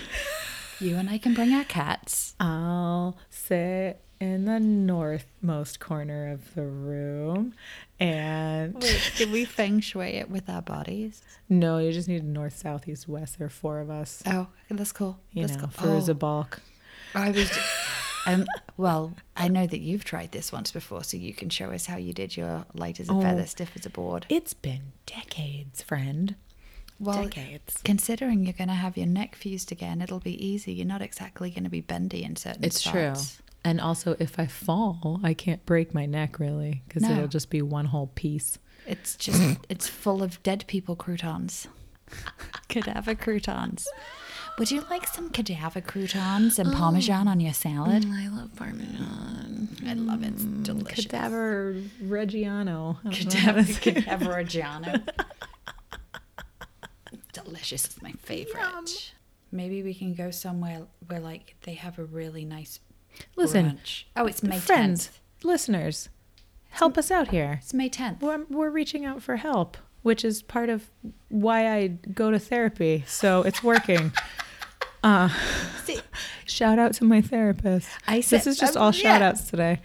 You and I can bring our cats. I'll sit in the northmost corner of the room. And Wait, did we feng shui it with our bodies? no, you just need north, south, east, west. There are four of us. Oh, that's cool. You that's know, cool. for Oh, a bulk. I was. Um, well, I know that you've tried this once before, so you can show us how you did your light as a Oh. feather, stiff as a board. It's been decades, friend. Well, decades. considering you're going to have your neck fused again, it'll be easy. You're not exactly going to be bendy in certain spots. It's true. spots. And also, if I fall, I can't break my neck really because No. it'll just be one whole piece. It's just it's full of dead people croutons. cadaver croutons. Would you like some cadaver croutons and parmesan oh. on your salad? Mm, I love Parmesan. I love it. It's mm, delicious. Cadaver Reggiano. I don't know how Cadaver, to say it. cadaver Delicious. It's my favorite. Maybe we can go somewhere where like they have a really nice Listen, brunch. Oh, it's May friends, 10th. listeners, help us out here. It's May 10th. We're, we're reaching out for help, which is part of why I go to therapy. So it's working. uh, See, shout out to my therapist. I This is just um, all yeah. shout outs today.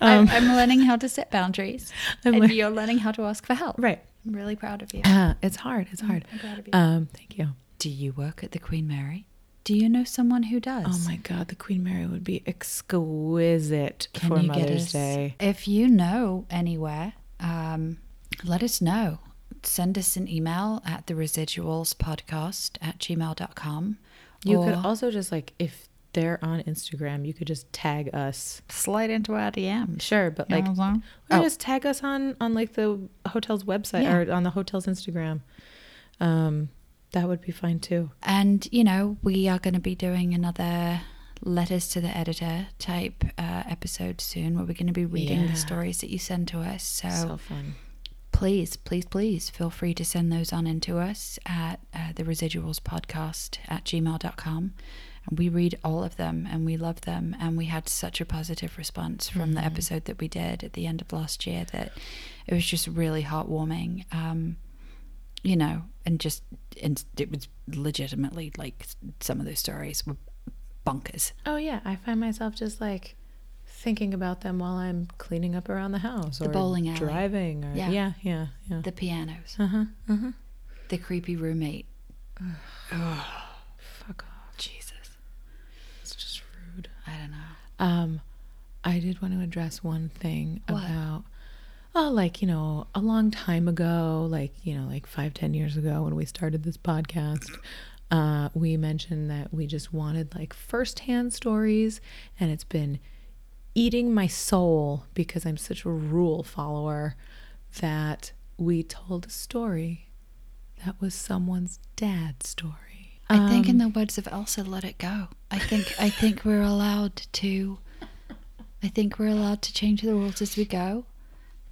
I'm, Um, I'm learning how to set boundaries, I'm and lear- you're learning how to ask for help. right. I'm really proud of you. Uh, it's hard. It's hard. I'm proud of you. Um, thank you. Do you work at the Queen Mary? Do you know someone who does? Oh my God, the Queen Mary would be exquisite Can for you get Mother's us- Day. If you know anywhere, um, let us know. Send us an email at the residuals podcast at gmail.com. You could also just like if they're on Instagram, you could just tag us. slide into our DMs. Sure, but You like know what I'm saying? or Oh. just tag us on on like the hotel's website Yeah. or on the hotel's Instagram. Um, that would be fine too. And, you know, we are going to be doing another letters to the editor type uh, episode soon where we're going to be reading Yeah. the stories that you send to us. So, So fun. please, please, please feel free to send those on into us at uh, the residuals podcast at gmail.com. And we read all of them and we love them. And we had such a positive response from the episode that we did at the end of last year that it was just really heartwarming. Um, you know, and just, and it was legitimately like some of those stories were bonkers. Oh yeah, I find myself just like thinking about them while I'm cleaning up around the house The or bowling alley. driving or Yeah. yeah, yeah, yeah. The pianos, Uh huh. Uh huh. the creepy roommate. Fuck off. Jesus. It's just rude. I don't know. Um, I did want to address one thing What? about, oh, like you know, a long time ago, like you know, like five, ten years ago, when we started this podcast, uh, we mentioned that we just wanted like firsthand stories, and it's been eating my soul because I'm such a rule follower that we told a story that was someone's dad's story. I think, in Um, the words of Elsa, let it go. I think, I think we're allowed to. I think we're allowed to change the rules as we go.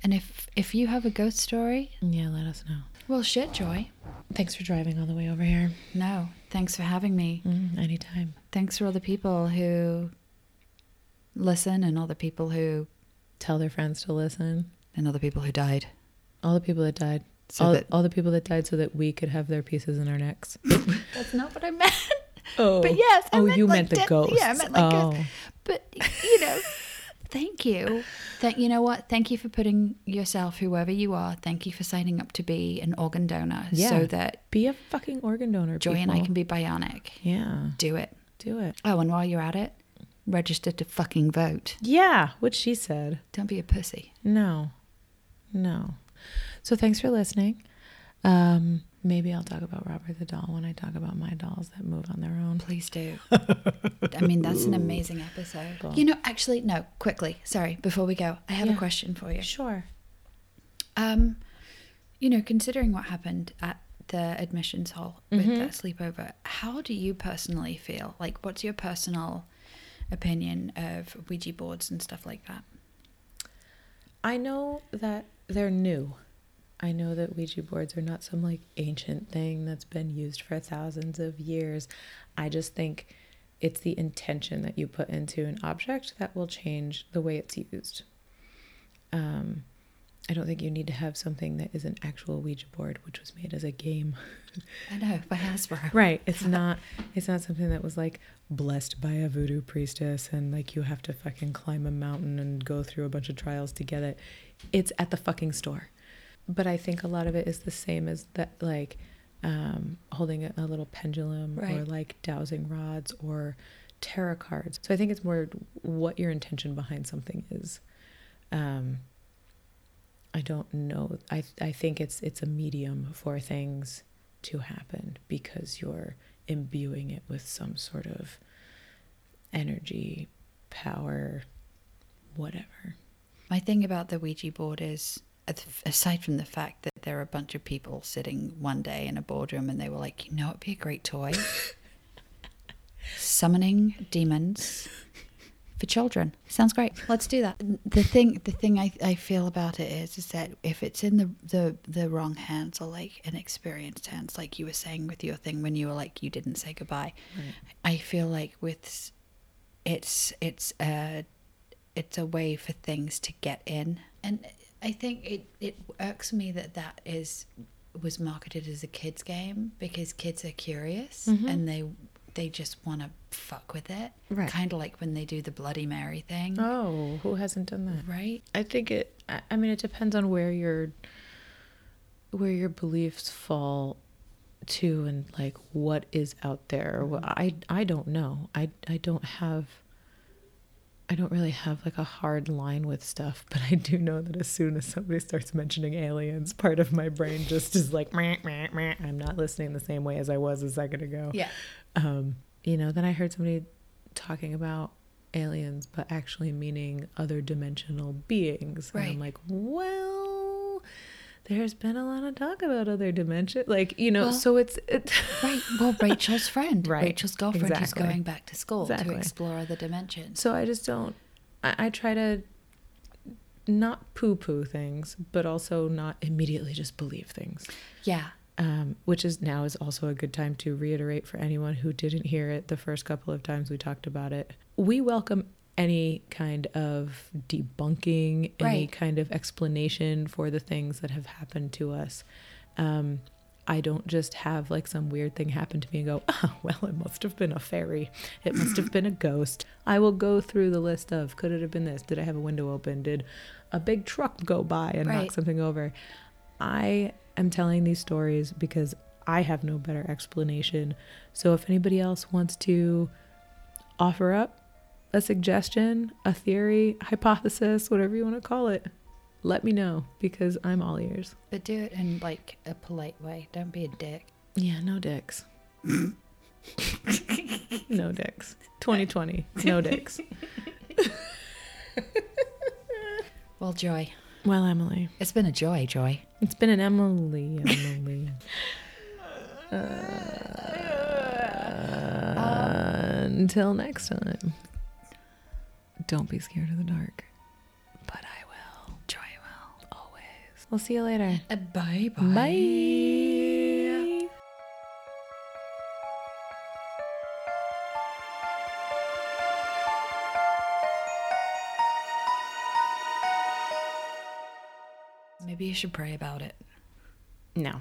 And if if you have a ghost story, yeah, let us know. well, shit, Joy. Thanks for driving all the way over here. No, thanks for having me. Mm, anytime. Thanks for all the people who listen, and all the people who, Tell their friends to listen. and all the people who died. All the people that died. So all, that all the people that died so that we could have their pieces in our necks. that's not what I meant. Oh, But yes, I oh, meant you like meant the death- ghosts. yeah, I meant like oh, ghosts. But you know, thank you. That you know what? Thank you for putting yourself, whoever you are. Thank you for signing up to be an organ donor, Yeah. so that be a fucking organ donor. Joy and I can be bionic. Yeah, Do it. do it. Oh, and while you're at it, register to fucking vote. Yeah, what she said. Don't be a pussy. No, no. So thanks for listening. Um, maybe I'll talk about Robert the doll when I talk about my dolls that move on their own. Please do. I mean, that's an amazing episode. Cool. You know, actually, no. Quickly, sorry. Before we go, I have Yeah. a question for you. Sure. Um, you know, considering what happened at the admissions hall with Mhm. that sleepover, how do you personally feel? Like, what's your personal opinion of Ouija boards and stuff like that? I know that they're new. I know that Ouija boards are not some like ancient thing that's been used for thousands of years. I just think it's the intention that you put into an object that will change the way it's used. Um, I don't think you need to have something that is an actual Ouija board, which was made as a game. I know by Hasbro. Right. It's not it's not something that was like blessed by a voodoo priestess and like you have to fucking climb a mountain and go through a bunch of trials to get it. It's at the fucking store. But I think a lot of it is the same as that like um, holding a, little pendulum or like dowsing rods or tarot cards. So I think it's more what your intention behind something is. Um, I don't know. I I think it's it's a medium for things to happen because you're imbuing it with some sort of energy, power, whatever. My thing about the Ouija board is, aside from the fact that there are a bunch of people sitting one day in a boardroom and they were like, you know, it'd be a great toy. Summoning demons for children sounds great. Let's do that. The thing, the thing I, I feel about it is, is that if it's in the, the the wrong hands or like inexperienced hands, like you were saying with your thing when you were like you didn't say goodbye, I feel like with it's it's a it's a way for things to get in and i think it it irks me that that is was marketed as a kids game because kids are curious Mhm. and they they just want to fuck with it Right. kind of like when they do the bloody mary thing Oh, who hasn't done that? right I think it. I mean, it depends on where your where your beliefs fall to, and like what is out there. Well, I I don't know. I I don't have. I don't really have like a hard line with stuff, but I do know that as soon as somebody starts mentioning aliens, part of my brain just is like, meh, meh, meh. I'm not listening the same way as I was a second ago yeah um, you know, then I heard somebody talking about aliens, but actually meaning other dimensional beings. And Right. I'm like, well, there's been a lot of talk about other dimension. Like, you know, Well, so it's it, Right. Well, Rachel's friend, Right. Rachel's girlfriend, is going back to school Exactly. to explore other dimensions. so I just don't I, I try to not poo poo things, but also not immediately just believe things. Yeah. um, which is now is also a good time to reiterate for anyone who didn't hear it the first couple of times we talked about it. We welcome any kind of debunking, any kind of explanation for the things that have happened to us. Um, I don't just have like some weird thing happen to me and go, oh, well, it must have been a fairy. It must have been a ghost. I will go through the list of could it have been this? Did I have a window open? Did a big truck go by and knock something over? I am telling these stories because I have no better explanation. So if anybody else wants to offer up a suggestion, a theory, hypothesis, whatever you want to call it, let me know because I'm all ears. But do it in like a polite way. Don't be a dick. Yeah, no dicks. no dicks. 2020, no dicks. Well, Joy. Well, Emily, It's been a joy, Joy. it's been an Emily, Emily. Uh, until next time, don't be scared of the dark, but I will. Joy will. Always. We'll see you later. Uh, bye bye. Bye. Maybe you should pray about it. No.